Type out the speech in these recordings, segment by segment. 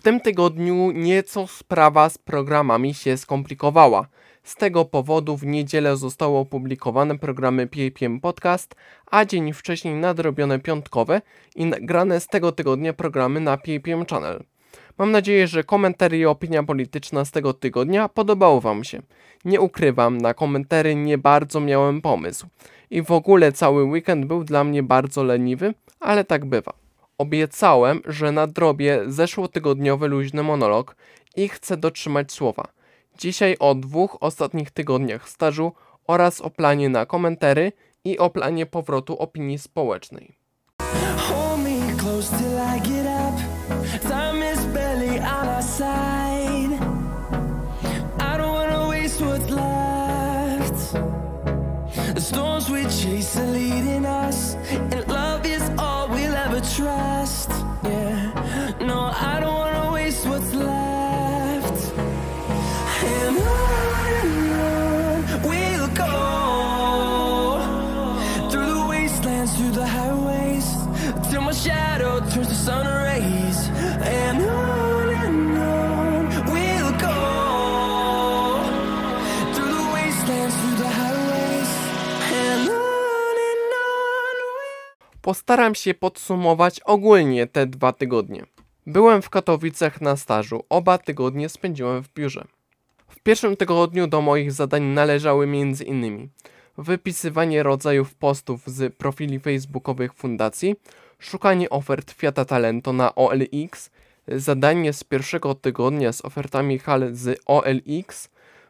W tym tygodniu nieco sprawa z programami się skomplikowała. Z tego powodu w niedzielę zostały opublikowane programy PAPM Podcast, a dzień wcześniej nadrobione piątkowe i nagrane z tego tygodnia programy na PAPM Channel. Mam nadzieję, że komentary i opinia polityczna z tego tygodnia podobało Wam się. Nie ukrywam, na komentary nie bardzo miałem pomysł. I w ogóle cały weekend był dla mnie bardzo leniwy, ale tak bywa. Obiecałem, że nadrobię zeszłotygodniowy luźny monolog i chcę dotrzymać słowa. Dzisiaj o dwóch ostatnich tygodniach stażu oraz o planie na komentary i o planie powrotu opinii społecznej. Storms we chase are leading us, and love is all we'll ever trust. Postaram się podsumować ogólnie te dwa tygodnie. Byłem w Katowicach na stażu, oba tygodnie spędziłem w biurze. W pierwszym tygodniu do moich zadań należały m.in. wypisywanie rodzajów postów z profili facebookowych fundacji, szukanie ofert Fiata Talento na OLX, zadanie z pierwszego tygodnia z ofertami hal z OLX,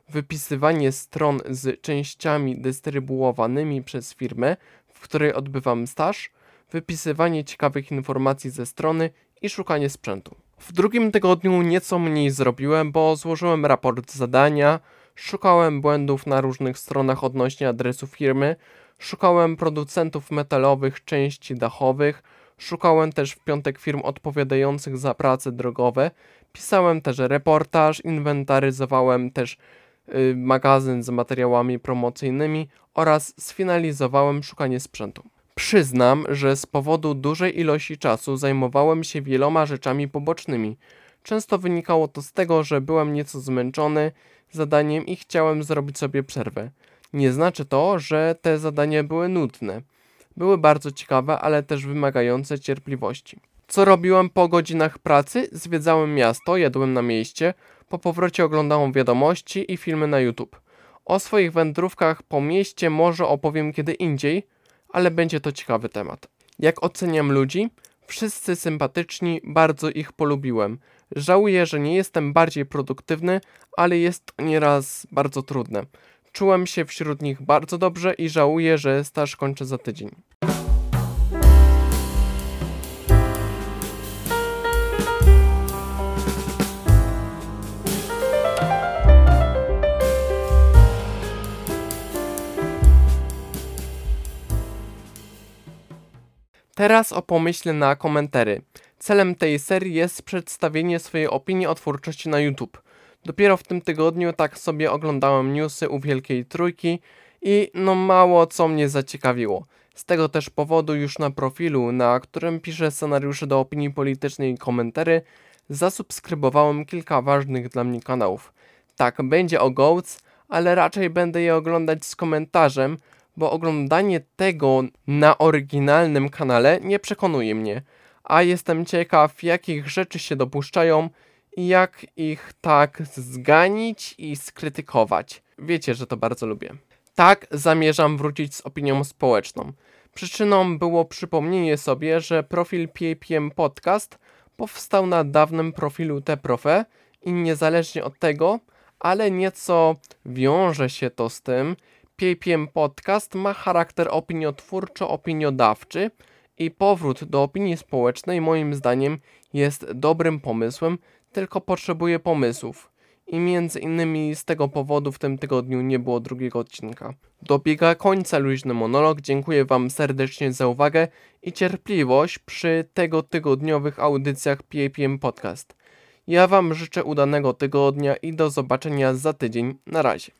wypisywanie stron z częściami dystrybuowanymi przez firmę, w której odbywam staż, wypisywanie ciekawych informacji ze strony i szukanie sprzętu. W drugim tygodniu nieco mniej zrobiłem, bo złożyłem raport zadania, szukałem błędów na różnych stronach odnośnie adresu firmy, szukałem producentów metalowych części dachowych, szukałem też w piątek firm odpowiadających za prace drogowe, pisałem też reportaż, inwentaryzowałem też y, magazyn z materiałami promocyjnymi oraz sfinalizowałem szukanie sprzętu. Przyznam, że z powodu dużej ilości czasu zajmowałem się wieloma rzeczami pobocznymi. Często wynikało to z tego, że byłem nieco zmęczony zadaniem i chciałem zrobić sobie przerwę. Nie znaczy to, że te zadania były nudne. Były bardzo ciekawe, ale też wymagające cierpliwości. Co robiłem po godzinach pracy? Zwiedzałem miasto, jadłem na mieście, po powrocie oglądałem wiadomości i filmy na YouTube. O swoich wędrówkach po mieście może opowiem kiedy indziej, ale będzie to ciekawy temat. Jak oceniam ludzi? Wszyscy sympatyczni, bardzo ich polubiłem. Żałuję, że nie jestem bardziej produktywny, ale jest to nieraz bardzo trudne. Czułem się wśród nich bardzo dobrze i żałuję, że staż kończę za tydzień. Teraz o pomyśle na komentary. Celem tej serii jest przedstawienie swojej opinii o twórczości na YouTube. Dopiero w tym tygodniu tak sobie oglądałem newsy u Wielkiej Trójki i no mało co mnie zaciekawiło. Z tego też powodu już na profilu, na którym piszę scenariusze do opinii politycznej i komentary, zasubskrybowałem kilka ważnych dla mnie kanałów. Tak, będzie o Goats, ale raczej będę je oglądać z komentarzem, bo oglądanie tego na oryginalnym kanale nie przekonuje mnie, a jestem ciekaw jakich rzeczy się dopuszczają i jak ich tak zganić i skrytykować. Wiecie, że to bardzo lubię. Tak, zamierzam wrócić z opinią społeczną. Przyczyną było przypomnienie sobie, że profil PAPM Podcast powstał na dawnym profilu TProfe i niezależnie od tego, ale nieco wiąże się to z tym, PAPM Podcast ma charakter opiniotwórczo-opiniodawczy i powrót do opinii społecznej moim zdaniem jest dobrym pomysłem, tylko potrzebuje pomysłów. I między innymi z tego powodu w tym tygodniu nie było drugiego odcinka. Dobiega końca luźny monolog. Dziękuję Wam serdecznie za uwagę i cierpliwość przy tego tygodniowych audycjach PAPM Podcast. Ja Wam życzę udanego tygodnia i do zobaczenia za tydzień. Na razie.